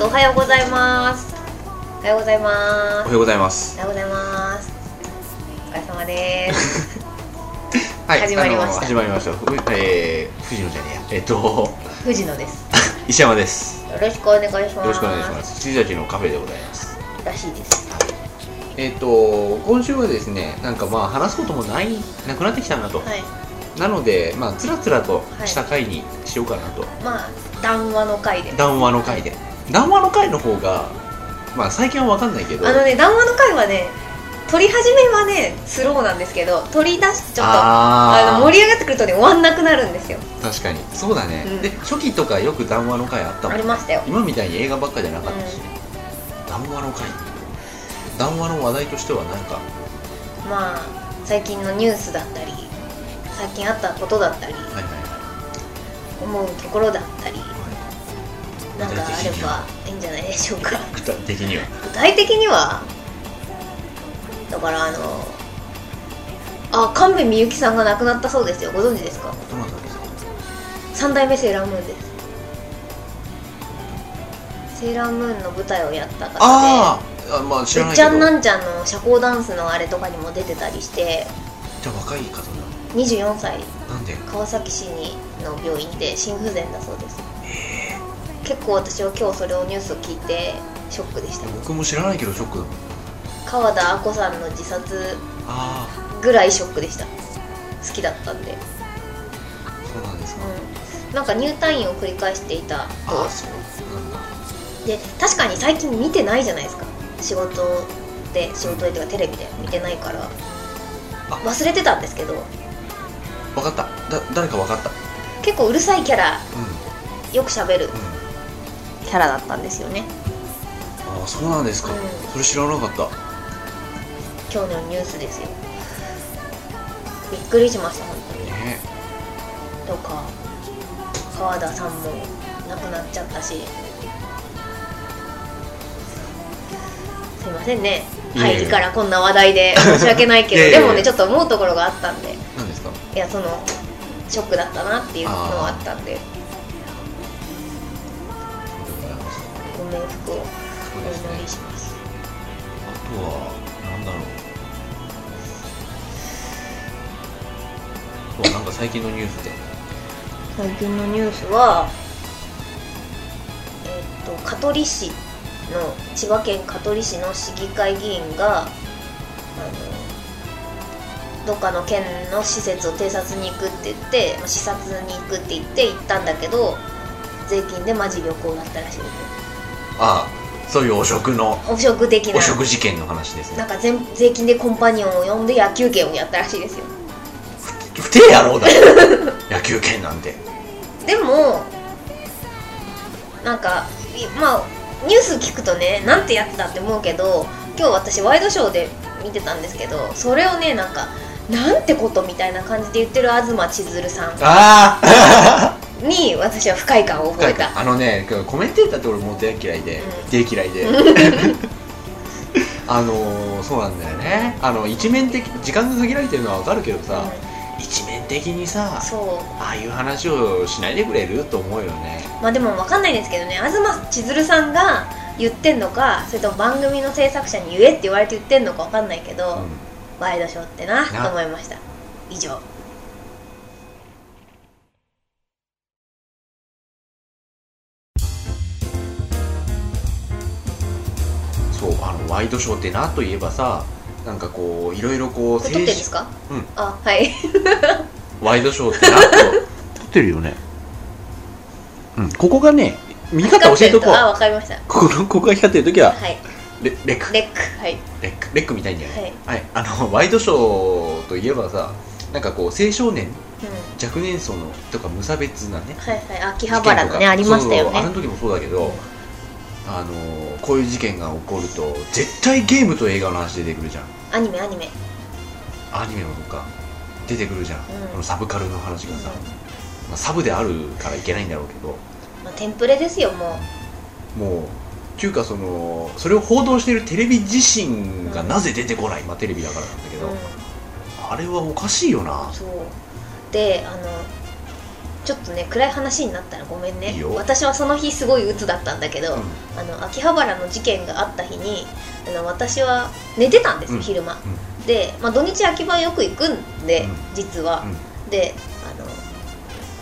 えーとおはようございます。おはようございます。おはようございます。おはようございます。お疲れ様です。はい始まりました。始まりましたふえー、藤野じゃねえや。えっ、と 藤野です。石山です。よろしくお願いします。よろしくお願いします。羊たちのカフェでございます。らしいです。えっ、と今週はですねなんかまあ話すこともないなくなってきたなと、はい。なのでまあつらつらとした回にしようかなと、まあ談話の回で。談話の回で談話の回の方がまあ最近は分かんないけど。あのね談話の回はね撮り始めはねスローなんですけど取り出しちょっとああの盛り上がってくるとね終わんなくなるんですよ。確かに。そうだね、うん。で初期とかよく談話の回あったもんありましたよ。今みたいに映画ばっかじゃなかったしね、談話の回。談話の話題としては何か。まあ最近のニュースだったり最近あったことだったりはいはいはい。思うところだったりなんかあればはいいんじゃないでしょうか。具体的には？具体的には？だからあのあ神戸みゆきさんが亡くなったそうですよ。ご存知ですか？どなたですか？三代目セーラームーンです。セーラームーンの舞台をやった方で。あーあまあ知らないけど。ちゃんなんちゃんの社交ダンスのあれとかにも出てたりして。じゃあ若い方だ。24歳。なんで？川崎市にの病院で心不全だそうです結構私は今日それをニュースを聞いてショックでした。僕も知らないけどショックだもん。川田亜子さんの自殺あぐらいショックでした。好きだったんで、あそうなんですか、うん、なんか入退院を繰り返していたああそうなんだ。とで確かに最近見てないじゃないですか。仕事で仕事でとかテレビで見てないから。あ。忘れてたんですけど。分かった。だ誰か分かった。結構うるさいキャラ。うよく喋る。んうんキャラだったんですよね。ああそうなんですか、うん。それ知らなかった。今日のニュースですよ。びっくりしました本当に。ね。とか川田さんも亡くなっちゃったし。すいませんね。入りからこんな話題で 申し訳ないけどでもねちょっと思うところがあったんで。何ですか？いやそのショックだったなっていうのはあったんで冥福をお祈りしますあとはなんだろう。そうなんか最近のニュースで。最近のニュースはえっと香取市の千葉県香取市の市議会議員があのどっかの県の施設を偵察に行くって言ってまあ視察に行くって言って行ったんだけど税金でマジ旅行だったらしいですああそういう汚職の汚職的な。汚職事件の話ですね。なんか全税金でコンパニオンを呼んで野球券をやったらしいですよ。不定野郎だよ。野球拳なんて。でもなんかいまあニュース聞くとねなんてやつだって思うけど今日私ワイドショーで見てたんですけどそれをねなんかなんてことみたいな感じで言ってる東千鶴さん。ああに私は不快感を覚えた。あのねコメンテーターって俺も大嫌いで、うん。大嫌いで。あのーそうなんだよね。あの一面的時間が限られてるのは分かるけどさ、一面的にさああいう話をしないでくれると思うよね。まあでも分かんないですけどね。東千鶴さんが言ってんのかそれとも番組の制作者に言えって言われて言ってんのか分かんないけど、うん。ワイドショーってなな。と思いました。以上ワイドショーってなといえばさなんかこういろいろこう撮ってんですか？うん。あはい。ワイドショーってなと。撮ってるよね。うん。ここがね見方教えとこあうわかりました。ここのここが光ってる時ははい。レレック。レックはい。レック。レックみたいんだよはい。ねはい、あのワイドショーといえばさなんかこう青少年うん。若年層のとか無差別なねはいはい。秋葉原のねありましたよね。そうそうあの時もそうだけど、あのこういう事件が起こると絶対ゲームと映画の話出てくるじゃん。アニメアニメ。アニメのとか出てくるじゃん、うん。このサブカルの話がさ、まあ、サブであるからいけないんだろうけど。まあ、テンプレですよももうっていうかそのそれを報道しているテレビ自身がなぜ出てこない、まあテレビだからなんだけう、ど、うん、あれはおかしいよな。そう。であのちょっとね暗い話になったらごめんね。私はその日すごい鬱だったんだけど、うん。あの秋葉原の事件があった日にあの私は寝てたんですよ、うん。昼間。で、まあ、土日秋葉よく行くんで、うん。実は、うん。であの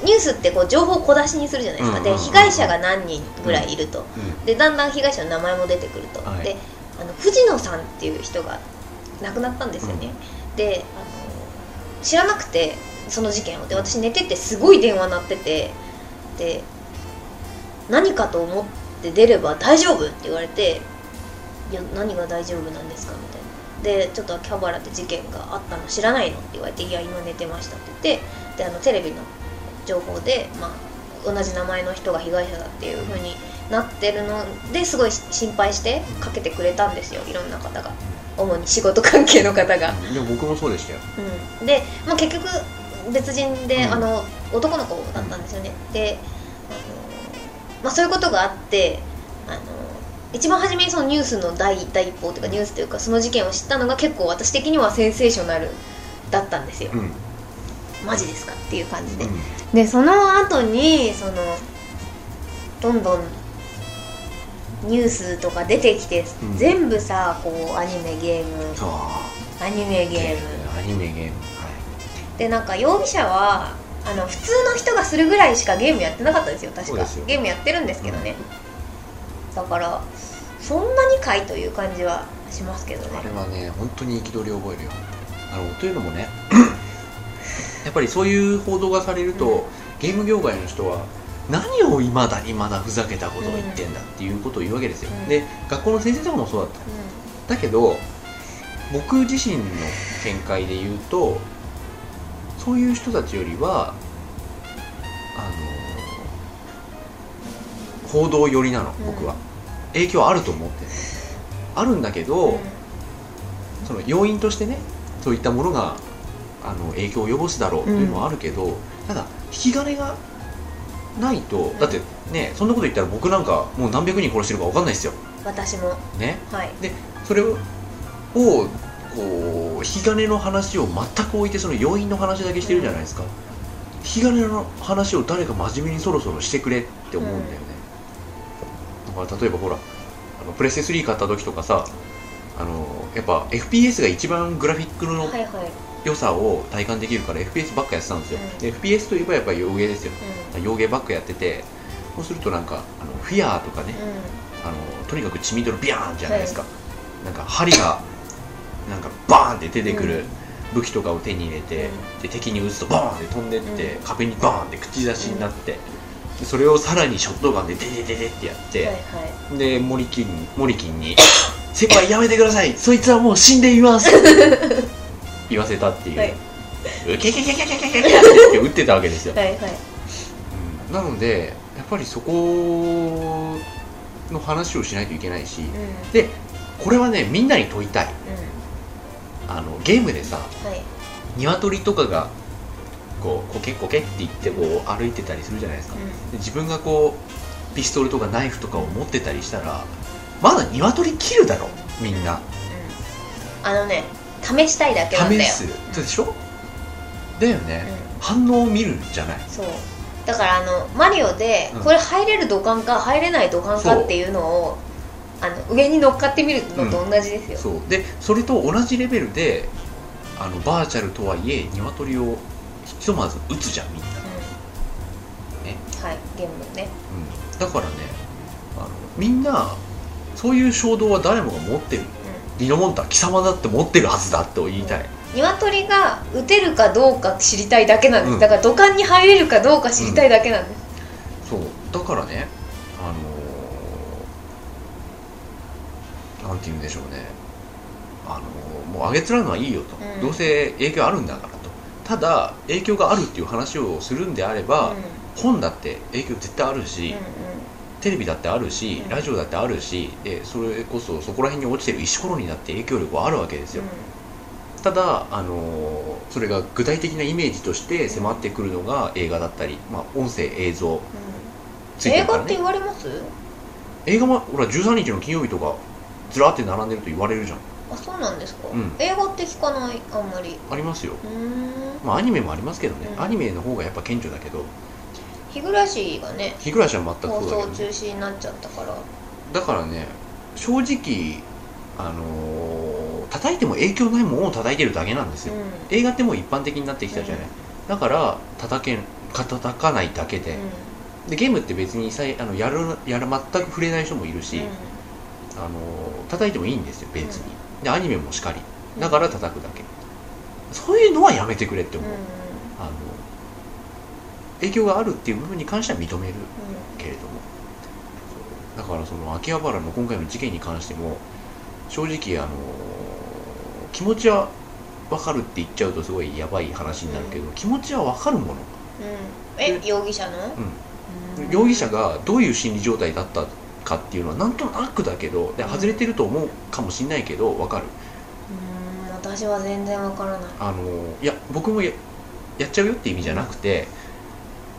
ニュースってこう情報を小出しにするじゃないですか、うん。うんうんうんで被害者が何人ぐらいいると、うん。でだんだん被害者の名前も出てくると、はい。であの藤野さんっていう人が亡くなったんですよね、であの知らなくてその事件を。で私寝ててすごい電話鳴っててで何かと思って出れば大丈夫って言われていや何が大丈夫なんですかみたいな。でちょっと秋葉原って事件があったの知らないのって言われていや今寝てましたって言ってであのテレビの情報で、まあ、同じ名前の人が被害者だっていう風になってるのですごい心配してかけてくれたんですよ。いろんな方が。主に仕事関係の方が、でも僕もそうでしたよ。うん、で、まあ、結局別人で、うん。あの男の子だったんですよね、であの、まあ、そういうことがあってあの一番初めにそのニュースの第第一報というかニュースというかその事件を知ったのが結構私的にはセンセーショナルだったんですよ、うん。うんマジですか？っていう感じで、でその後にそのどんどんニュースとか出てきて、うん。全部さこうアニメゲーム。そうアニメゲーム。アニメゲームでなんか容疑者はあの普通の人がするぐらいしかゲームやってなかったですよ確か。そうですよ。ゲームやってるんですけどね、だからそんなにかいという感じはしますけどね。あれはね本当に憤りを覚えるよ。あのというのもねやっぱりそういう報道がされると、うん。ゲーム業界の人は何をいまだにまだふざけたことを言ってんだっていうことを言うわけですよ、うん。で学校の先生とかもそうだった。だけど僕自身の見解で言うとそういう人たちよりはあの報道寄りなの僕は、影響あると思ってるあるんだけど、うん。その要因としてねそういったものがあの影響を及ぼすだろうというのはあるけど、ただ引き金がないとだってねそんなこと言ったら僕なんかもう何百人殺してるか分かんないですよ。私も。ね？はい。それをこう引き金の話を全く置いてその要因の話だけしてるじゃないですか、引き金の話を誰か真面目にそろそろしてくれって思うんだよね、だから例えばほらあのプレステ3買った時とかさあのやっぱ FPS が一番グラフィックの良さを体感できるから FPS ばっかやってたんですよ、うん。で FPS といえばやっぱり洋芸ですよ。う洋芸ばっかやっててそうするとなんかあのフィアーとかね、んうん。あのとにかく血みどろビャーンじゃないですか、なんか針がなんかバーンって出てくる武器とかを手に入れて、で敵に撃つとバーンって飛んでって、うん。壁にバーンって口出しになって、でそれをさらにショットガンでデデデデってやって、はいはい。でモリキンモリキンに「先輩やめてください。そいつはもう死んでいます」言わせたっていう、はい。ウケケケケケケケケって撃ってたわけですよ、はいはいうんなのでやっぱりそこの話をしないといけないし、うんでこれはねみんなに問いたいうんあのゲームでさはい鶏とかがこうコケコケって言ってこう歩いてたりするじゃないですか、うで自分がこうピストルとかナイフとかを持ってたりしたらまだ鶏切るだろみんな、んうんあのね試したいだけなんだよ。試す。でしょ？だよね、うん。反応を見るんじゃない。そう。だからあのマリオでうん。これ入れる土管か入れない土管かっていうのをあの上に乗っかってみるのと同じですよ、そう。でそれと同じレベルであのバーチャルとはいえ鶏をひとまず撃つじゃんみんな、うん。はいゲームのね。うん、だからねあのみんなそういう衝動は誰もが持ってる。うリノモンタ貴様だって持ってるはずだって言いたい、ん鶏が撃てるかどうか知りたいだけなんです、うん。だから土管に入れるかどうか知りたいだけなんです、そう。だからねあのーなんて言うんでしょうね。あのーもうあげつらうのはいいよと、うん。どうせ影響あるんだからと。ただ影響があるっていう話をするんであれば、うん。本だって影響絶対あるし、うんテレビだってあるし、うんラジオだってあるしでそれこそそこら辺に落ちてる石ころにだって影響力はあるわけですよ、ただ、あのーそれが具体的なイメージとして迫ってくるのが映画だったり、まあ、音声映像。うん。映画ってついてるからね。言われます？映画もほら13日の金曜日とかずらって並んでると言われるじゃん。あそうなんですか、うん。映画って聞かないあんまり。ありますよ、うーん。まあ、アニメもありますけどね、うん。アニメの方がやっぱ顕著だけど日暮らしがね日暮らしは全く放送中ね、止になっちゃったから。だからね正直あのー叩いても影響ないものを叩いてるだけなんですよ、うん。映画ってもう一般的になってきたじゃない、だから叩け叩かないだけで,、でゲームって別にさいあのやるやる全く触れない人もいるし、あの叩いてもいいんですよ別に、でアニメもしかり。うんだから叩くだけ、そういうのはやめてくれって思う、影響があるっていう部分に関しては認めるけれども。だからその秋葉原の今回の事件に関しても正直あの気持ちは分かるって言っちゃうとすごいやばい話になるけど、気持ちは分かるもの、うん。え容疑者の？うん、容疑者がどういう心理状態だったかっていうのはなんとなくだけどでうん。外れてると思うかもしれないけど分かる。うん。私は全然わからない。あのいや僕もややっちゃうよって意味じゃなくて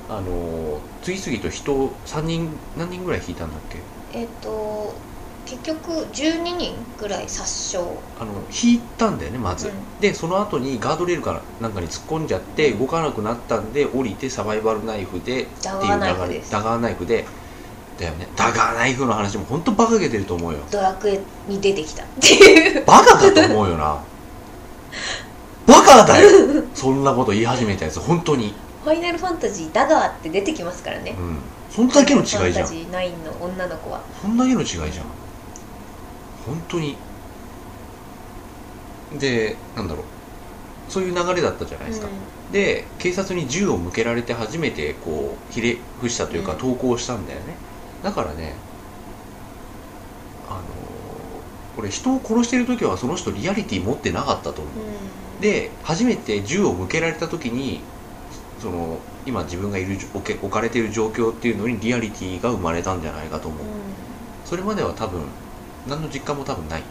あの次々と人を3人何人ぐらい引いたんだっけ？えっと結局12人ぐらい殺傷。あの引いたんだよねまず、うん。でその後にガードレールからなんかに突っ込んじゃって動かなくなったんで降りてサバイバルナイフでっていう流れダガーナイフでだよね。ダガーナイフの話も本当バカげてると思うよ。ドラクエに出てきた。っていう。バカだと思うよな。バカだよ。そんなこと言い始めたやつ本当にファイナルファンタジーダガーって出てきますからね。うん。そんだけの違いじゃん。ファンタジー9の女の子は。そんだけの違いじゃん。本当に。でなんだろう。そういう流れだったじゃないですか、で警察に銃を向けられて初めてこうひれ伏したというかうん。投降したんだよね、だからねあのー俺人を殺してる時はその人リアリティ持ってなかったと思う。うん。で初めて銃を向けられた時にその今自分がいる置け置かれている状況っていうのにリアリティが生まれたんじゃないかと思う、うん。それまでは多分何の実感も多分ないうん。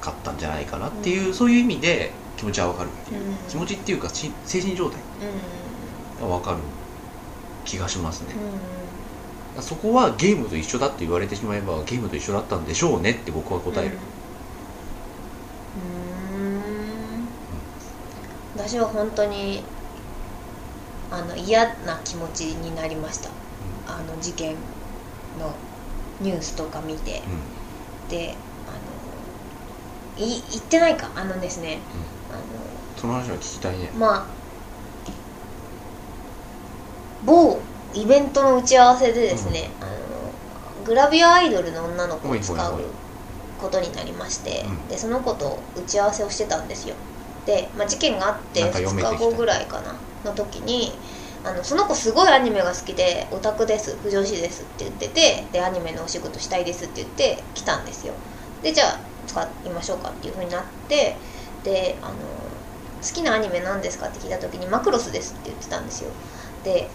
かったんじゃないかなっていう、そういう意味で気持ちはわかる。っていう、うん。気持ちっていうかし精神状態うん。がわかる気がしますね、うん。そこはゲームと一緒だって言われてしまえばゲームと一緒だったんでしょうねって僕は答える、うん。うん。私は本当にあの嫌な気持ちになりました。あの事件のニュースとか見て。うん。であのい言ってないか？あのですね。あのその話は聞きたいね。まあ某イベントの打ち合わせでですね、あのグラビアアイドルの女の子を使うことになりまして、うん。でその子と打ち合わせをしてたんですよ。で、まあ、事件があってなんか読めて2きた。日後ぐらいかなの時にあのその子すごいアニメが好きでオタクです不女子ですって言っててでアニメのお仕事したいですって言って来たんですよ。でじゃあ使いましょうかっていうふうになってであの好きなアニメ何ですかって聞いた時にマクロスですって言ってたんですよ。で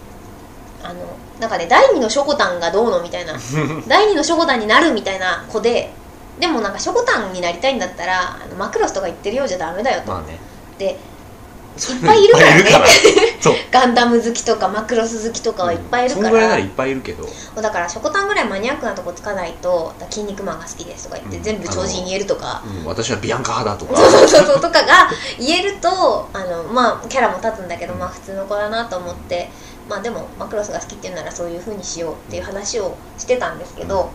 あのなんかね第二のショコタンがどうのみたいな 第二のショコタンになるみたいな子ででもなんかショコタンになりたいんだったらあのマクロスとか言ってるようじゃダメだよと、まあね。でそいっぱいいるから。ねガンダム好きとかマクロス好きとかはいっぱいいるから、そんぐらいならいっぱいいるけど。だからショコタンぐらいマニアックなとこつかないと「筋肉マンが好きです」とか言って、うん。全部超人言えるとか、うん、私はビアンカ派だとか。そうそうそう。そうとかが言えるとあのまあキャラも立つんだけど、まあ普通の子だなと思ってまあでもマクロスが好きっていうならそういう風にしようっていう話をしてたんですけど、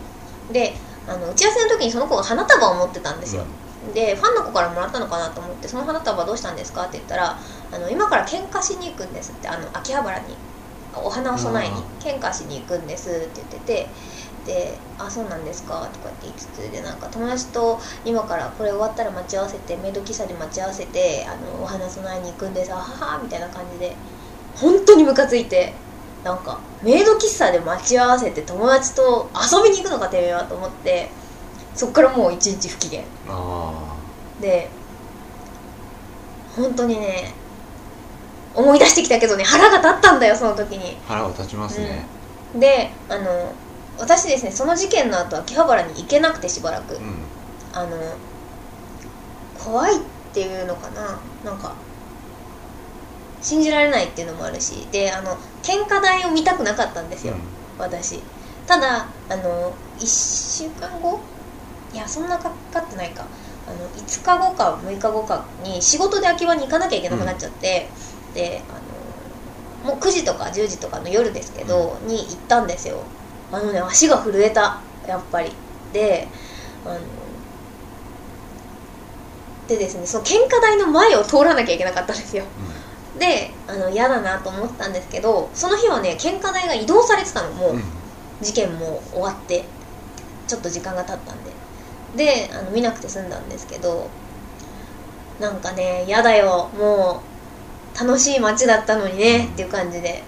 であの打ち合わせの時にその子が花束を持ってたんですよ、でファンの子からもらったのかなと思って「その花束どうしたんですか?」って言ったらあの「今から喧嘩しに行くんです」ってあの秋葉原にお花を供えに喧嘩しに行くんですって言っててで「あそうなんですか」とかって言いつつでなんか友達と今からこれ終わったら待ち合わせてメイド喫茶で待ち合わせてあのお花供えに行くんですあははみたいな感じで本当にムカついてなんかメイド喫茶で待ち合わせて友達と遊びに行くのかてめえはと思ってそっからもう一日不機嫌。あで本当にね思い出してきたけどね腹が立ったんだよその時に。あ腹が立ちますね。であの私ですねその事件の後秋葉原に行けなくてしばらく、うん。あの怖いっていうのかな。なんか信じられないっていうのもあるし。であの喧嘩台を見たくなかったんですよ、私。ただあの1週間後いやそんなかかってないか。あの5日後か6日後かに仕事で秋葉に行かなきゃいけなくなっちゃって、であのもう9時とか10時とかの夜ですけど、に行ったんですよ。あのね足が震えた。やっぱり。であのでですねその献花台の前を通らなきゃいけなかったんですよ。であの嫌だなと思ったんですけどその日はね献花台が移動されてたの。もう、うん。事件も終わってちょっと時間が経ったんでであの見なくて済んだんですけどなんかね嫌だよもう楽しい街だったのにねっていう感じで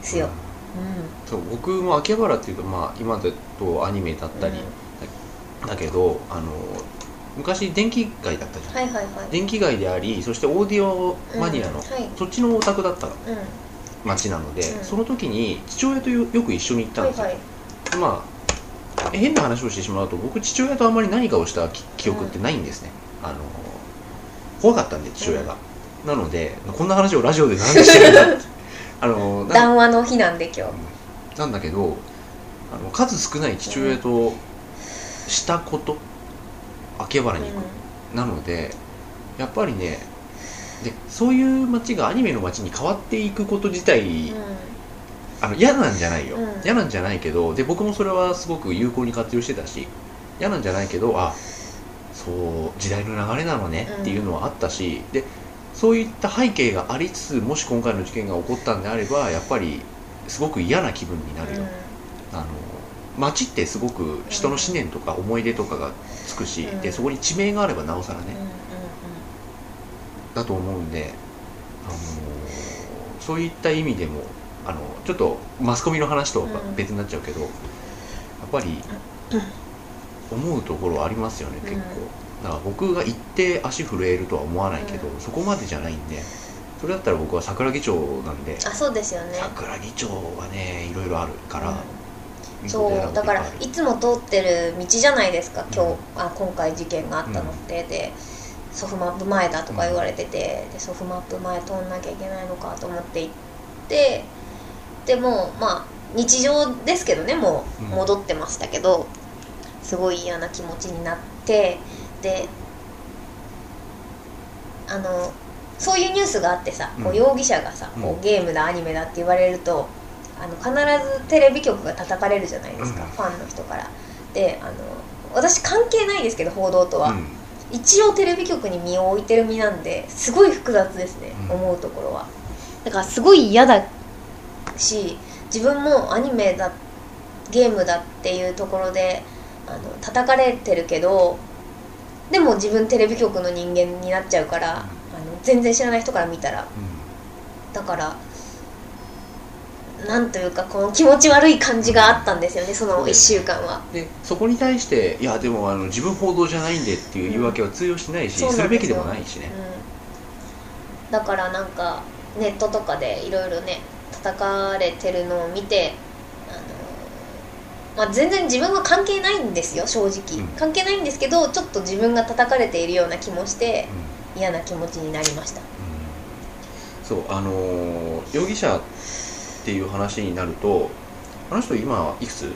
ですよ、うそう僕も秋葉原っていうとまあ今だとアニメだったり、だけどあの昔電気街だったじゃん、はいはいはい。電気街でありそしてオーディオマニアの、うん。はい。そっちのオタクだったうん。街なので、うん。その時に父親とよよく一緒に行ったんですよ、はいはい。まあ変な話をしてしまうと僕父親とあまり何かをした記記憶ってないんですね、あの怖かったんで父親が、なのでこんな話をラジオで何でしてるんだって。あのな談話の日なんで今日。なんだけどあの数少ない父親としたこと秋葉原に行く、なのでやっぱりねでそういう街がアニメの街に変わっていくこと自体、うんあの嫌なんじゃないよ、うん。嫌なんじゃないけどで僕もそれはすごく有効に活用してたし嫌なんじゃないけどあそう時代の流れなのねっていうのはあったし、でそういった背景がありつつもし今回の事件が起こったんであればやっぱりすごく嫌な気分になるよ、あの街ってすごく人の思念とか思い出とかがつくし、うん。でそこに地名があればなおさらね、うんうんうん。だと思うんで、あのそういった意味でもあのちょっとマスコミの話とはうん。別になっちゃうけど、やっぱり思うところはありますよね、うん。結構。だから僕が行って足震えるとは思わないけど、うん。そこまでじゃないんでそれだったら僕は桜木町なんであそうですよね。桜木町はねいろいろあるから、そうだからいつも通ってる道じゃないですか今日、うんあ今回事件があったのって、でソフマップ前だとか言われてて、でソフマップ前通んなきゃいけないのかと思って行ってでもまあ日常ですけどねもううん戻ってましたけど、すごい嫌な気持ちになってであのそういうニュースがあってさ、こううん容疑者がさ、こううんゲームだアニメだって言われるとあの必ずテレビ局が叩かれるじゃないですか、うん。ファンの人から。であの私関係ないですけど報道とは、うん。一応テレビ局に身を置いてる身なんですごい複雑ですね、うん。思うところは。だからすごい嫌だし自分もアニメだゲームだっていうところであの叩かれてるけどでも自分テレビ局の人間になっちゃうから、あの全然知らない人から見たら。だからなんというかこの気持ち悪い感じがあったんですよねその1週間は。でそこに対していやでもあの自分報道じゃないんでっていう言い訳は通用しないし、そうなんするべきでもないしね、うん、だからなんかネットとかでいろいろね叩かれてるのを見てあの、まあ、全然自分は関係ないんですよ正直、うん。関係ないんですけどちょっと自分が叩かれているような気もしてうん。嫌な気持ちになりました。そうあのー容疑者っていう話になるとあの人今いくつ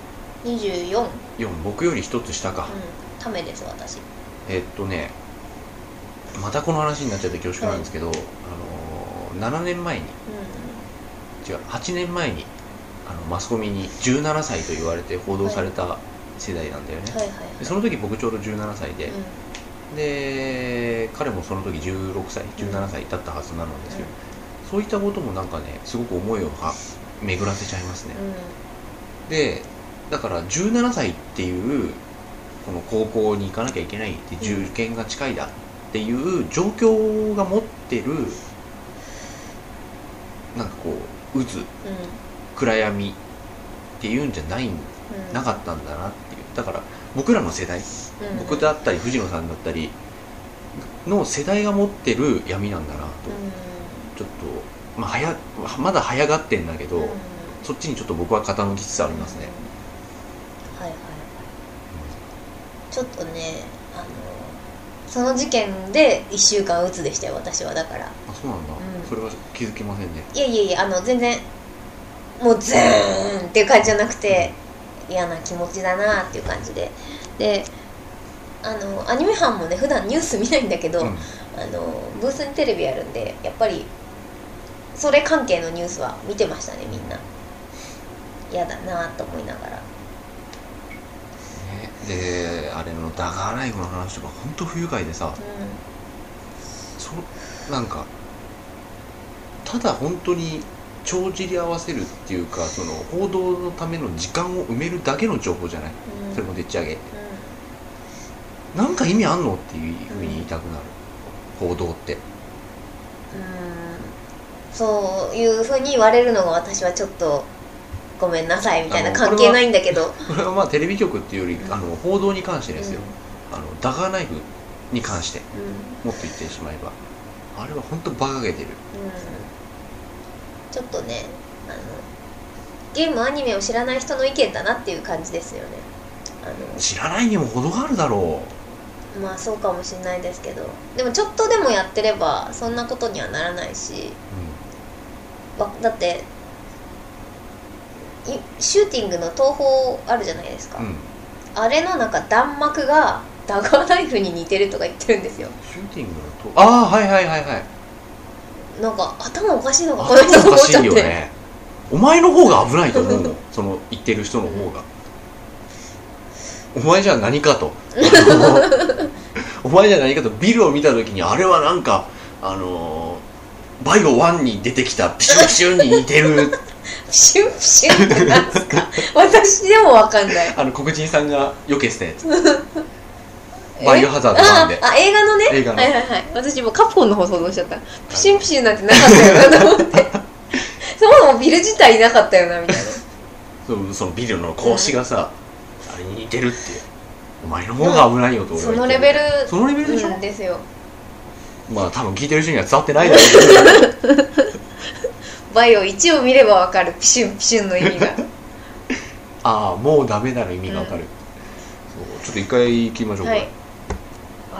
？24、うん、4僕より一つ下か、ためです私。えっとねまたこの話になっちゃって恐縮なんですけど、あのー7年前にう違う8年前にあのマスコミに17歳と言われて報道された世代なんだよね、んはいはい。でその時僕ちょうど17歳で、で彼もその時16歳17歳だったはずなのですよ、そういったこともなんかねすごく思いをは巡らせちゃいますね、うん。うんでだから17歳っていうこの高校に行かなきゃいけないってうん。受験が近いだっていう状況が持ってるなんかこう渦暗闇っていうんじゃないうんなかったんだなっていう。だから僕らの世代うん。僕だったり藤野さんだったりの世代が持ってる闇なんだなと、うちょっと、まあ、はやまだ早がってんだけど、そっちにちょっと僕は傾きつつありますね、はいはいはい。ちょっとねその事件で1週間鬱でしたよ私はだから。あそうなんだ、うん。それは気づきませんね。いやいやいやあの全然もうズーンっていう感じじゃなくて嫌な気持ちだなっていう感じで。であのアニメ班もね普段ニュース見ないんだけど、うん。あのブースにテレビあるんでやっぱりそれ関係のニュースは見てましたねみんな。嫌だなと思いながら。ねであれのダガーライフの話とか本当不愉快でさうそなんかただ本当に帳尻合わせるっていうかその報道のための時間を埋めるだけの情報じゃない？んうん。それもでっち上げ。うなんか意味あんの？っていうふうに言いたくなる。報道って。んうん。そういうふうに言われるのが私はちょっとごめんなさいみたいな関係ないんだけど。これはまあテレビ局っていうよりうん。あの報道に関してですよ。うあのダガーナイフに関してん。もっと言ってしまえば。あれは本当馬鹿げてる。うん。ちょっとねあのゲームアニメを知らない人の意見だなっていう感じですよね。あ知らないにも程があるだろのまあそうかもしれないですけど。でもちょっとでもやってればそんなことにはならないし。う、わだっていシューティングの東宝あるじゃないですか、うん。うん、あれのなんか弾幕がダガーナイフに似てるとか言ってるんですよ。シューティングのとああはいはいはいはい。なんか頭おかしいのかこの人と頭おかし思っちゃって、いよね。お前の方が危ないと思うもん。その言ってる人の方が。お前じゃ何かと。お前じゃ何かとビルを見た時にあれはなんかあのーバイオ1に出てきた。ピシュンピシュンに似てる。ピシュンピシュンってなんすか？私でもわかんない。あの黒人さんがよけしたやつバイオハザード1で。ああ映画のね？映画の。はいはいはい。私もうカプコンの方想像しちゃった。ピシュンピシュンなんてなかったよなと思って。そもそもビル自体いなかったよなみたいな。そうそのビルの格子がさ、あれに似てるって。いうお前の方が危ないよと俺はそ言ってる。のレベルそのレベルでしょ、うんですよ。まあ多分聞いてる人には伝わってないだろうけど バイオ1を見ればわかる。ピシュンピシュンの意味が。ああもうダメなの意味がわかる、そうちょっと一回行きましょうか、はい。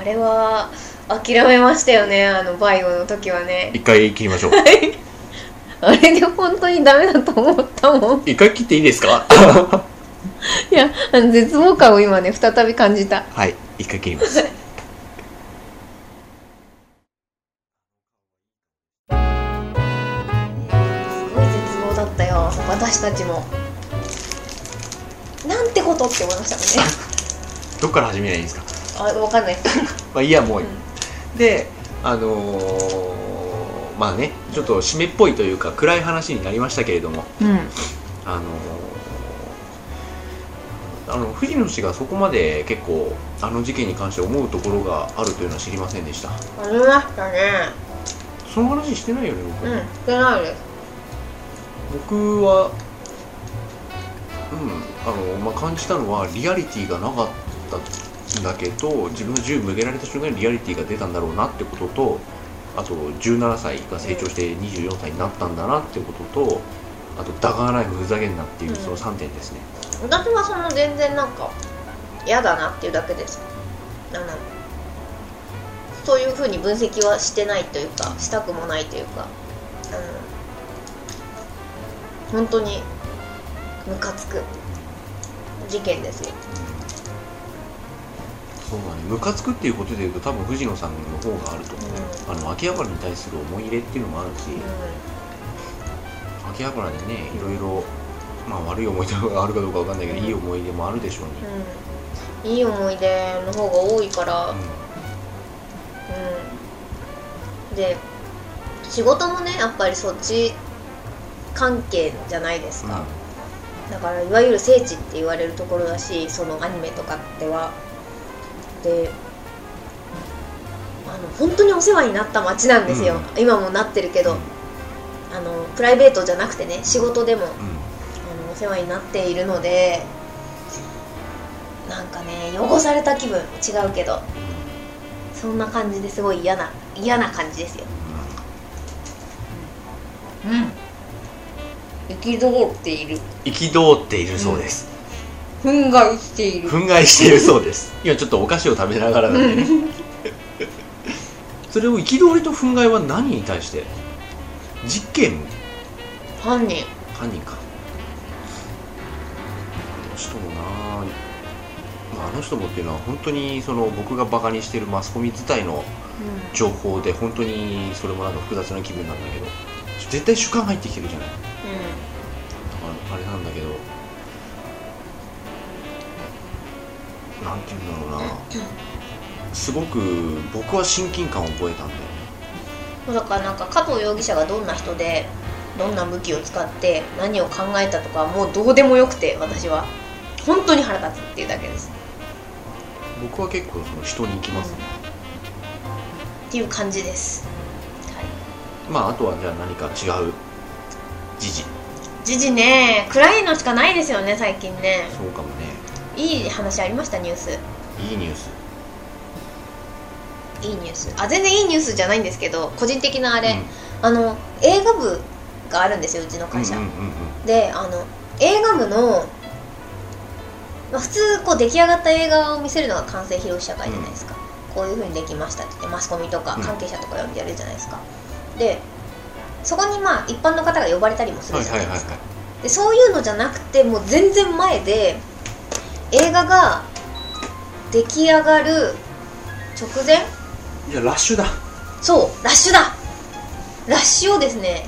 あれは諦めましたよねあのバイオの時はね。一回切りましょう。あれで本当にダメだと思ったもん。一回切っていいですか？いやあの絶望感を今ね再び感じた。はい一回切りますす私たちも。なんてことって思いましたもんね。どっから始めないいですか？あわかんない。まあいいやもういい、うん。であのーまあねちょっと締めっぽいというか暗い話になりましたけれども。うん。あのーあの藤野氏がそこまで結構あの事件に関して思うところがあるというのは知りませんでした。ありましたね。その話してないよね僕、うんしてないです。僕はうんあの、まあ、感じたのはリアリティがなかったんだけど自分が銃向けられた瞬間にリアリティが出たんだろうなってこととあと17歳が成長して24歳になったんだなってこととあとダガーナイフふざけんなっていううん。その3点ですね、私はその全然なんか嫌だなっていうだけです。あのそういうふうに分析はしてないというかしたくもないというかあの本当にムカつく。事件ですよ。そうだね。ムカつくっていうことでいうと多分藤野さんの方があると思う、あの秋葉原に対する思い入れっていうのもあるし、秋葉原でねいろいろまあ悪い思い出があるかどうかわかんないけど、いい思い出もあるでしょうに、うん、うん、いい思い出の方が多いから、うん。うん、で仕事もねやっぱりそっち関係じゃないですか、だからいわゆる聖地って言われるところだしそのアニメとかでは。であの本当にお世話になった街なんですよ、う今もなってるけど、あのプライベートじゃなくてね仕事でもうん。あのお世話になっているのでなんかね汚された気分違うけど。そんな感じですごい嫌な嫌な感じですよ。うん憤っている。憤っているそうです、憤慨している。憤慨しているそうです。今ちょっとお菓子を食べながらなんでね。それを憤りと憤慨は何に対して？実験？犯人。犯人か。あの人もなまああの人もっていうのは本当にその僕がバカにしてるマスコミ自体の情報で本当にそれもなんか複雑な気分なんだけど絶対主観入ってきてるじゃないあれなんだけどなんて言うんだろうな。すごく僕は親近感を覚えたんだよね。だからなんか加藤容疑者がどんな人でどんな武器を使って何を考えたとかはもうどうでもよくて私は。本当に腹立つっていうだけです。僕は結構その人に行きますね、っていう感じです。はい。まああとはじゃあ何か違う時事時事ね暗いのしかないですよね最近ね。そうかもね。いい話ありましたニュース。いいニュース。いいニュース。あ全然いいニュースじゃないんですけど個人的なあれ、うん。あの映画部があるんですようちの会社、うんうんうんうん。であの映画部の、まあ、普通こう出来上がった映画を見せるのが完成披露試写会じゃないですか、こういう風にできましたって言ってマスコミとかうん。関係者とか呼んでやるじゃないですか、でそこにまあ一般の方が呼ばれたりもするじゃないですか、でそういうのじゃなくてもう全然前で映画が出来上がる直前いやラッシュだ。そうラッシュだ。ラッシュをですね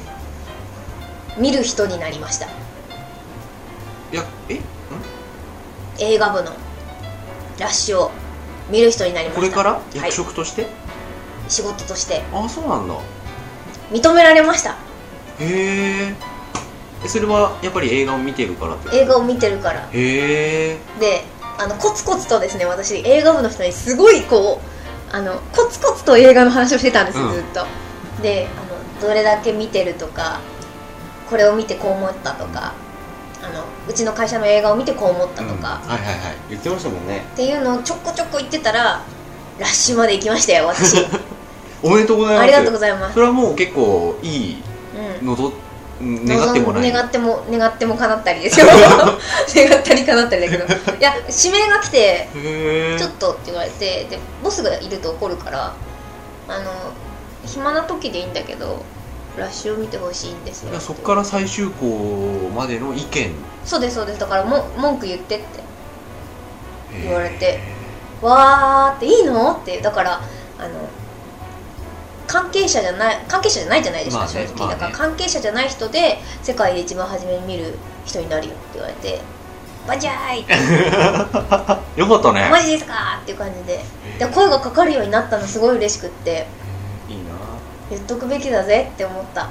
見る人になりました。いやえ？ん？映画部の。ラッシュを見る人になりました。これから？はい。役職として、仕事として。ああそうなんだ認められました。へえそれはやっぱり映画を見てるからって映画を見てるから。へえであのコツコツとですね私映画部の人にすごいこうあのコツコツと映画の話をしてたんです、うん。ずっと。であのどれだけ見てるとかこれを見てこう思ったとかあのうちの会社の映画を見てこう思ったとか、はいはいはい。言ってましたもんね。っていうのをちょこちょこ言ってたらラッシュまで行きましたよ私 おめでとうございます。ありがとうございます。それはもう結構いいうん。のど願ってもない。願っても願っても叶ったりですよ。願ったり叶ったりだけど。いや指名が来てちょっとって言われてでボスがいると怒るからあの暇な時でいいんだけどラッシュを見てほしいんですよ。そこから最終校までの意見。そうですそうです。だからも文句言ってって。言われてへわーっていいのって。だからあの関係者じゃない関係者じゃないじゃないですか、まあね正直、まあね。だから関係者じゃない人で世界で一番初めに見る人になるよって言われてバジャーイって。え よかったね。マジですかっていう感じで。で声がかかるようになったのすごい嬉しくって。いいな。言っとくべきだぜって思った。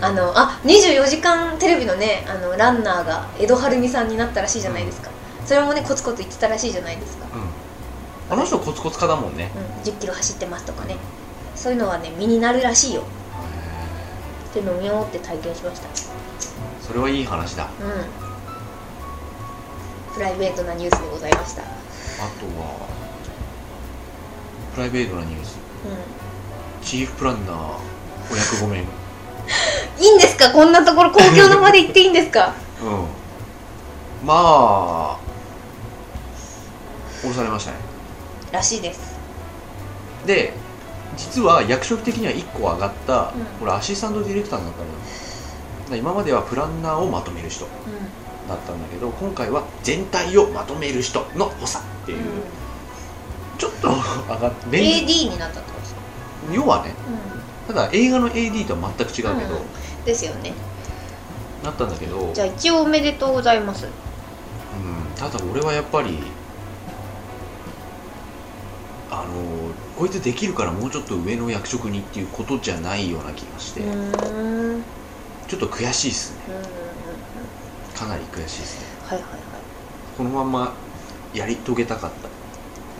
あのあ24時間テレビのねあのランナーが江戸晴美さんになったらしいじゃないですか、それもねコツコツ言ってたらしいじゃないですか、うん。あの人コツコツ家だもんね。うん、1 0キロ走ってますとかねそういうのはね身になるらしいよ。っていうのを見ようって体験しました。それはいい話だ。あうん。プライベートなニュースでございました。とはプライベートなニュース。うチーフプランナーお役御免ん。いいんですか？こんなところ公共の場で言っていいんですか？うん。まあ降ろされましたね。らしいです。で実は役職的には1個上がった、うん。これアシスタントディレクターになったの。今まではプランナーをまとめる人うだったんだけど今回は全体をまとめる人の補佐っていう、ん、ちょっと上がって AD になったってことですか？要はねうただ映画の AD とは全く違うけど、ん。ですよね。なったんだけど、うん、じゃあ一応おめでとうございます。ただ俺はやっぱりあのこいつできるからもうちょっと上の役職にっていうことじゃないような気がして、ちょっと悔しいっすね。うん。かなり悔しいっすね。はいはいはい。このまんまやり遂げたかった。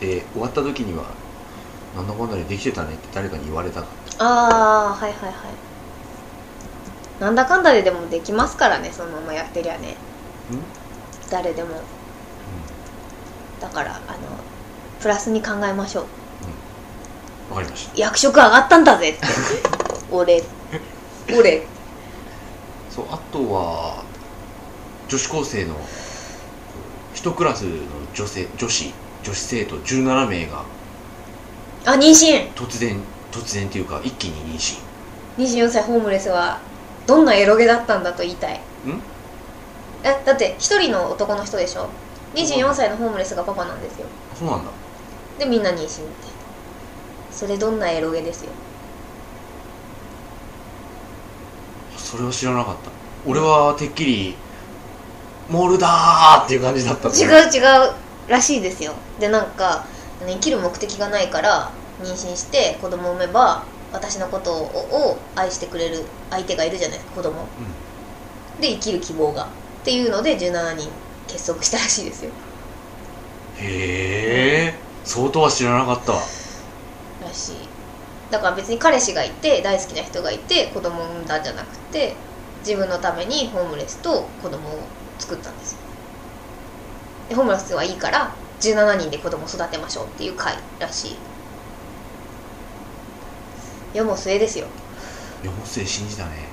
で終わった時にはなんだかんだでできてたねって誰かに言われたかった。ああはいはいはい。なんだかんだででもできますからねそのままやってりゃね。誰でも。だからあのプラスに考えましょうわかりました。役職上がったんだぜって。俺俺。そうあとは女子高生の一クラスの女性女子女子生徒17名があ妊娠。突然突然っていうか一気に妊24歳ホームレスはどんなエロゲだったんだと言いたい。ん？えだって一人の男の人でしょ？24歳のホームレスがパパなんですよ。娠そうなんだ。でみんな妊娠みたいなそれどんなエロゲですよ。それは知らなかった。俺はてっきりモルダーっていう感じだった違う違うらしいですよ。でなんか生きる目的がないから妊娠して子供を産めば私のことをを愛してくれる相手がいるじゃないですか子供、で生きる希望が。っていうので17人結束したらしいですよ。へえ相当は知らなかったしいだから別に彼氏がいて大好きな人がいて子供を産んだんじゃなくて自分のためにホームレスと子供を作ったんですよ。でホームレスはいいから17人で子供を育てましょうっていう会らしい。世も末ですよ、四世信じたね。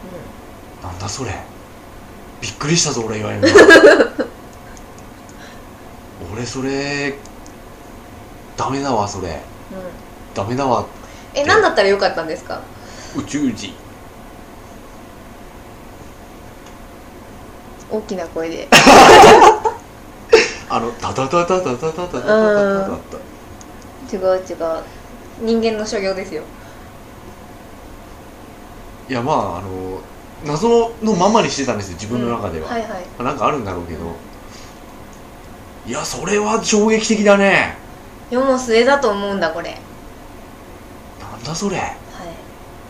うなんだそれ。びっくりしたぞ俺今今。俺それダメだわそれ。んうん、ダメだわ。え何だったらよかったんですか？宇宙人。大きな声で。あのタタタタタタタタタタタタ違う違う。人間の所業ですよ。いやまああの謎のままにしてたんですよ自分の中では、うん。はいはい。なんかあるんだろうけど。いやそれは衝撃的だね。世も末だと思うんだこれだそれ。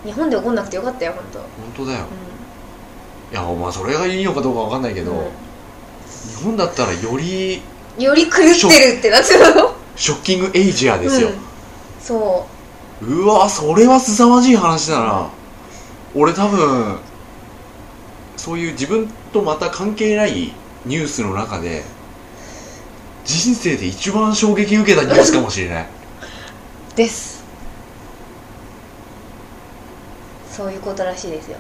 日本で起こんなくてよかったよ本当。本当だよ。ういやまあそれがいいのかどうかわかんないけど、ん。日本だったらよりうん、より狂ってるってなってたの。ショッキングエイジアですよ、うん、そう。うわそれは凄まじい話だな、俺多分そういう自分とまた関係ないニュースの中で人生で一番衝撃受けたニュースかもしれない。ですそういうことらしいですよ。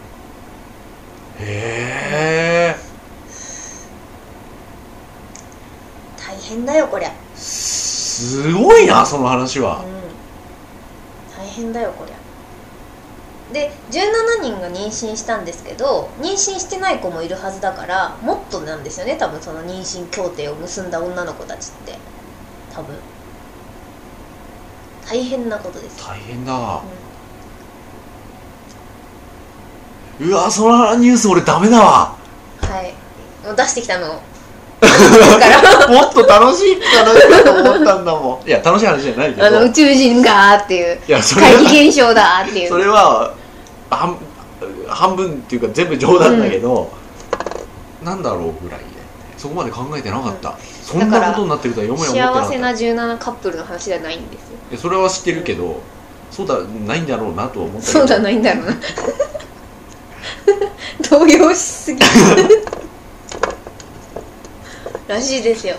へえ大変だよこりゃ。すごいなその話は。うん。大変だよこりゃ。で17人が妊娠したんですけど妊娠してない子もいるはずだからもっとなんですよね多分その妊娠協定を結んだ女の子たちって。多分。大変なことです。よ、大変だ。わうわそのニュース俺ダメだわ。うんはい。もう出してきたの。もっと楽しい話かと思ったんだもん。いや楽しい話じゃないけど。あの宇宙人がっていう。いやそれは怪奇現象だっていう。それは半半分っていうか全部冗談だけど、なんだろうぐらいで。そこまで考えてなかった、そんなことになってるとはよもなかった。幸せな17カップルの話じゃないんですよ。それは知ってるけどそうだないんだろうなとは思ったそうだないんだろうな 動揺しすぎ らしいですよ。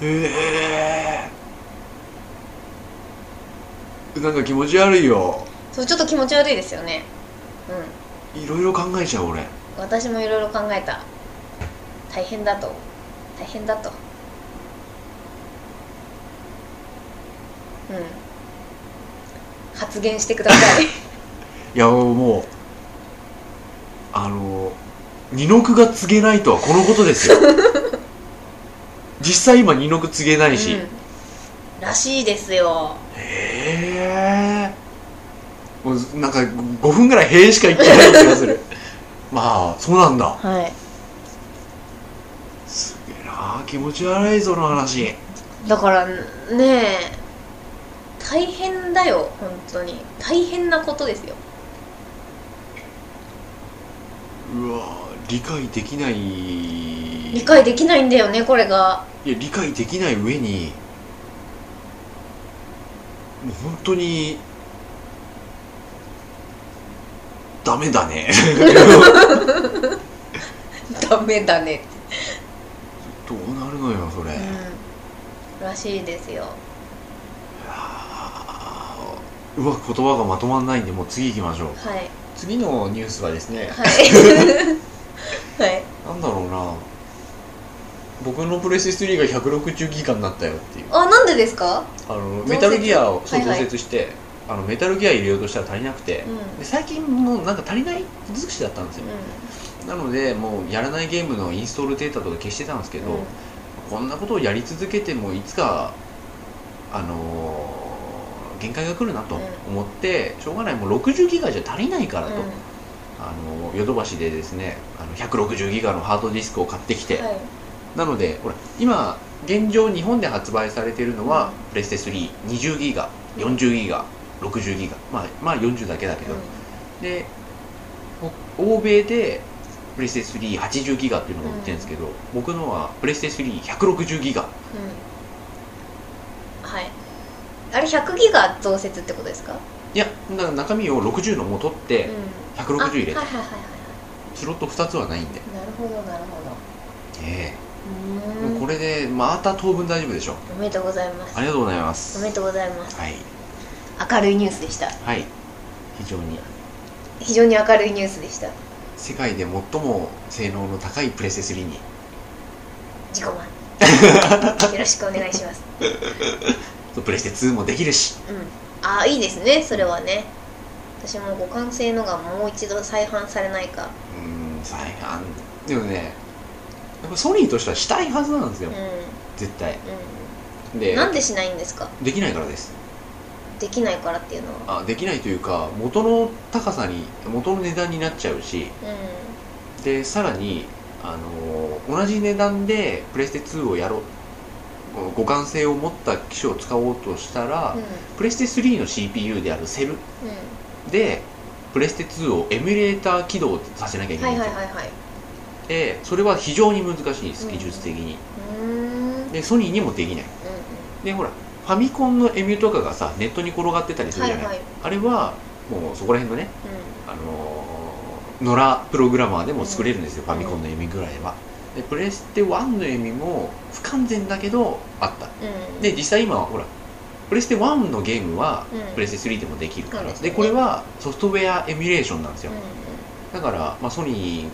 へえ。なんか気持ち悪いよ。そうちょっと気持ち悪いですよね。ういろいろ考えちゃう俺。ん私もいろいろ考えた。大変だと。大変だと。うん。発言してください。いやもうあの二の句が告げないとはこのことですよ。実際今二の句告げないし、うん、らしいですよ。へえもうなんか5分ぐらい「へえ」しか言ってない気がする。まあそうなんだ。はい。すげえな気持ち悪いぞの話。だからねえ大変だよ本当に。大変なことですようわ理解できない。理解できないんだよねこれが。いや理解できない上にもう本当にダメだね。ダメだね。どうなるのよそれ、うんらしいですよ。うまく言葉がまとまんないんでもう次行きましょう。はい次のニュースはですねはい。はい。なんだろうな。僕のプレステ3が160ギガになったよっていう。あなんでですか？あのメタルギアをそう増はい。はい設して、あのメタルギア入れようとしたら足りなくて、うん。で最近もうなんか足りない尽くしだったんですよ、うなのでもうやらないゲームのインストールデータとか消してたんですけど、んうん。こんなことをやり続けてもいつかあのー限界が来るなと思って、しょうがない。もう60ギガじゃ足りないからと、あのヨドバシでですねあの160ギガのハードディスクを買ってきて、はい。なのでほら今現状日本で発売されているのは、うんプレステ320ギガ40ギガ60ギガ。まあまあ40だけだけど、でお欧米でプレステ380ギガっていうのが売ってるんですけど、僕のはプレステ3160ギガ。うんあれ100ギガ増設ってことですか？いやだから中身を60のも取ってうん。160入れて、あはいはいはいはい。はスロット2つはないんで、いなるほどなるほえどうえもうこーんれでまた当分大丈夫でしょおめでとうございます。ありがとうございまおすめでとうございます。はい。明るいニュースでした。はい非常に。非常に明るいニュースでした。世界で最も性能の高いプレステ3に自己満。よろしくお願いしますプレステ2もできるし。うん。ああいいですねそれはね。私も互換性のがもう一度再販されないか。うーん再販。でもねやっぱソニーとしてはしたいはずなんですよ。う絶対。ん。でうんなんでしないんですか？できないからです。できないからっていうのは。あできないというか元の高さに元の値段になっちゃうし。うでさらにあの同じ値段でプレステ2をやろう互換性を持った機種を使おうとしたら、んうん。プレステ3の CPU であるセルでプレステ2をエミュレーター起動させなきゃいけはないいんですよ、はいはいはい。でそれは非常に難しいですうん。技術的に、でソニーにもできない。でほらファミコンのエミュとかがさネットに転がってたりするじゃない、はいはい。あれはもうそこら辺のねうあのー、野良プログラマーでも作れるんですよ、ファミコンのエミぐらいはでプレステ1のエミも不完全だけどあった。んうん。で実際今ほらプレステ1のゲームはうん。プレステ3でもできるから、そうですね。でこれはソフトウェアエミュレーションなんですよ、うだから、まあ、ソニ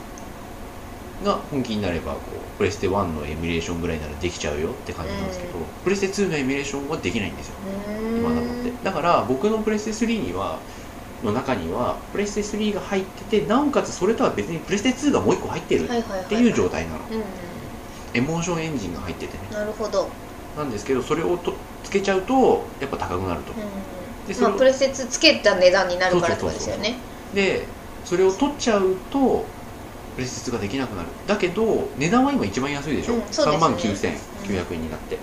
ーが本気になればこうプレステ1のエミュレーションぐらいならできちゃうよって感じなんですけど、うん。プレステ2のエミュレーションはできないんですよ。今だもってだから僕のプレステ3にはの中にはプレステ3が入っててなおかつそれとは別にプレステ2がもう一個入ってるっていう状態なの、エモーションエンジンが入っててね。なるほど。なんですけどそれをとつけちゃうとやっぱ高くなると、うんでプレステ2つけた値段になるからってことですよね。でそれを取っちゃうとプレステ2ができなくなる。だけど値段は今一番安いでしょ、うんね。3万9900円になって、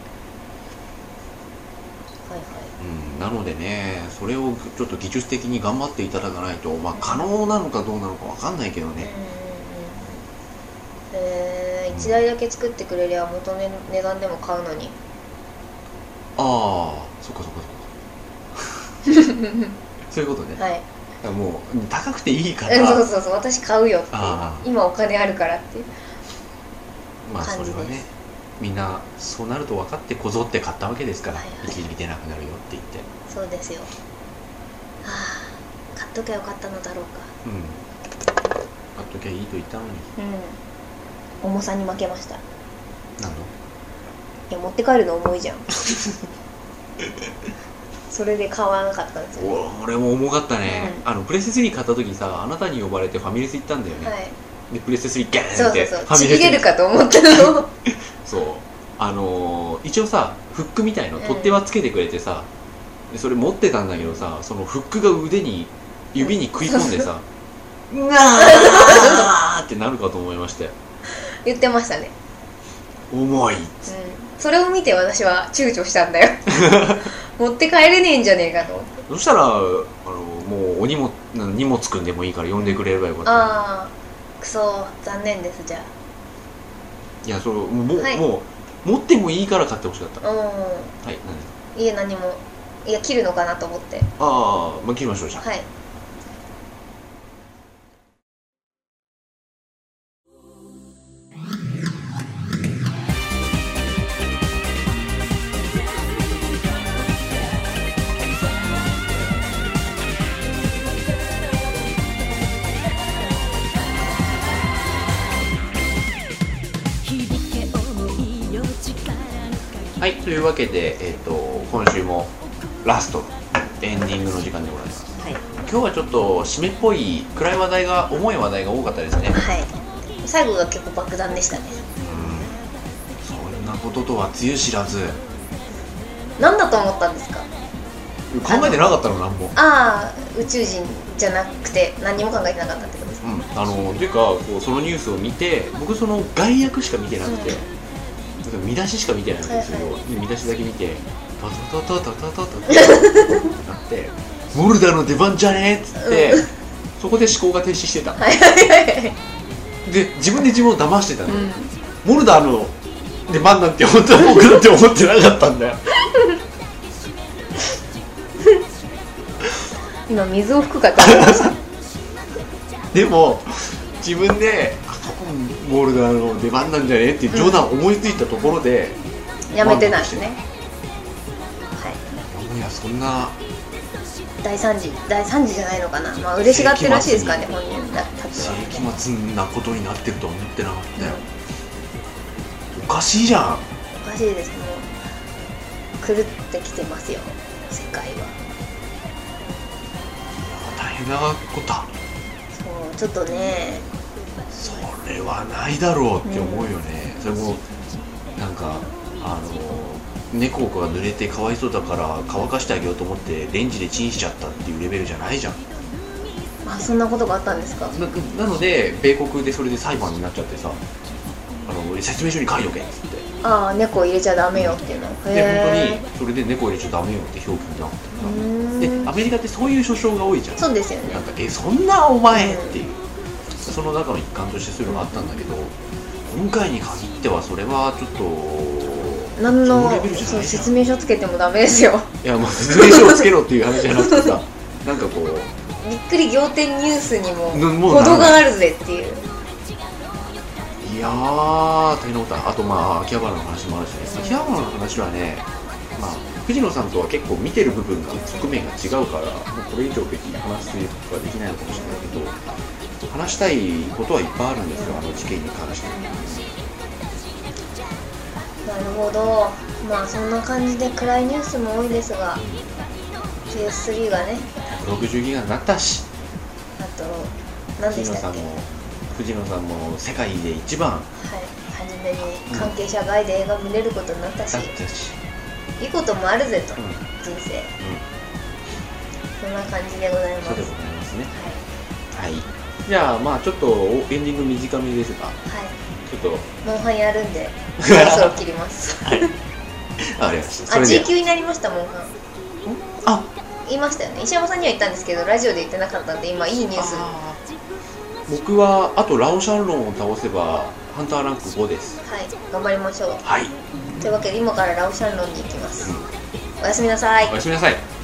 はいはいうん、なのでねそれをちょっと技術的に頑張っていただかないとまあ可能なのかどうなのかわかんないけどね、えー、1台だけ作ってくれりゃ元の値段でも買うのに。ああそっかそっかそっか。そういうことね、はい。もう高くていいかうんそうらそうそう。私買うよってあ今お金あるからっていうまあそれはねみんなそうなると分かってこぞって買ったわけですから、はいはい。一時出なくなるよって言って。そうですよ。はあ買っときゃよかったのだろうか。うん。買っときゃいいと言ったのに。うん。重さに負けました。い何の？や持って帰るの重いじゃん。それで買わなかったんですよ、お俺も重かったね、あのプレステ3買った時さあなたに呼ばれてファミレス行ったんだよね、はい。でプレステ3ギャそうーンってそうそうちファミレスぎれるかと思ったの そう。あのー一応さフックみたいの取っ手はつけてくれてさ、でそれ持ってたんだけどさそのフックが腕に指に食い込んでさうわー!ってなるかと思いましたよ言ってましたね。重い。うん。それを見て私は躊躇したんだよ。持って帰れねえんじゃねえかと思って。そしたらあのもうお荷物荷物くんでもいいから呼んでくれればよかった。ああクソ残念ですじゃいやそれもう,、はい。もう持ってもいいから買ってほしかった。はい何？ですかいえ何もいや切るのかなと思って。ああまあ切りましょうじゃあ。はいというわけで、えっと今週もラストエンディングの時間でございます。はい。今日はちょっと締めっぽい暗い話題が重い話題が多かったですね。はい。最後が結構爆弾でしたね。うん。そんなこととはつゆ知らず。何だと思ったんですか？考えてなかったのなんも。ああ宇宙人じゃなくて何にも考えてなかったってことですか？うん。あのていうかこうそのニュースを見て僕その概略しか見てなくて、見出ししか見てないんですけど、はいはい、見出しだけ見て「バタタタタタタタ」ってなって「モルダーの出番じゃねえ」っつって、うん、そこで思考が停止してた、はいはいはい、で自分で自分を騙してたの、うん、モルダーの出番なんて本当は僕だって思ってなかったんだよ今水を吹くかと思いましたでも自分であここモルダーの出番なんじゃね？っていう冗談を思いついたところで、やめてないですね。はい。い。やそんな大惨事大惨事じゃないのかな。まあ嬉しがってるらしいですからね本人だたち世末なことになってるとは思ってなかったよ。おかしいじゃん。おかしいです。もう狂ってきてますよ。世界は。大変なことだ。そうちょっとねそれはないだろうって思うよね、それもなんかあの猫が濡れてかわいそうだから乾かしてあげようと思ってレンジでチンしちゃったっていうレベルじゃないじゃん。あそんなことがあったんですか？ななので米国でそれで裁判になっちゃってさあの説明書に書いとけっつって。ああ猫入れちゃダメよっていうの。でへ本当にそれで猫入れちゃダメよって表記になってうーでんアメリカってそういう訴訟が多いじゃん。そうですよね。なんかえそんなお前っていう、その中の一環としてそういうのがあったんだけど今回に限ってはそれはちょっと何のそう説明書つけてもダメですよ。いやもう説明書をつけろっていう話じゃなくてさ なんかこうびっくり仰天ニュースにも程があるぜっていう。いやー大変なことだあとまあ秋葉原の話もあるしね。秋葉原の話はねまあ藤野さんとは結構見てる部分が側面が違うからもうこれ以上別に話すことはできないのかもしれないけど話したいことはいっぱいあるんですよあの事件に関して。なるほど。まあそんな感じで暗いニュースも多いですが PS3 がね。60ギガになったし。あと何でしたっけ？藤野さんも藤野さんも世界で一番。はい。初めに関係者外で映画見れることになったし、だったし、いいこともあるぜと、うん。うん、人生そんな感じでございます。そうでございますね。はい、はいじゃあまあちょっとエンディング短めですが。はい、ちょっと。モンハンやるんでそろそろ切ります。はい。あありました。そあ G 級になりましたモンハン。あ。言いましたよね。石山さんには言ったんですけどラジオで言ってなかったんで今いいニュース。僕はあとラオシャンロンを倒せばハンターランク5です。い。頑張りましょう。はい、というわけで今からラオシャンロンに行きます。おやすみなさい。おやすみなさい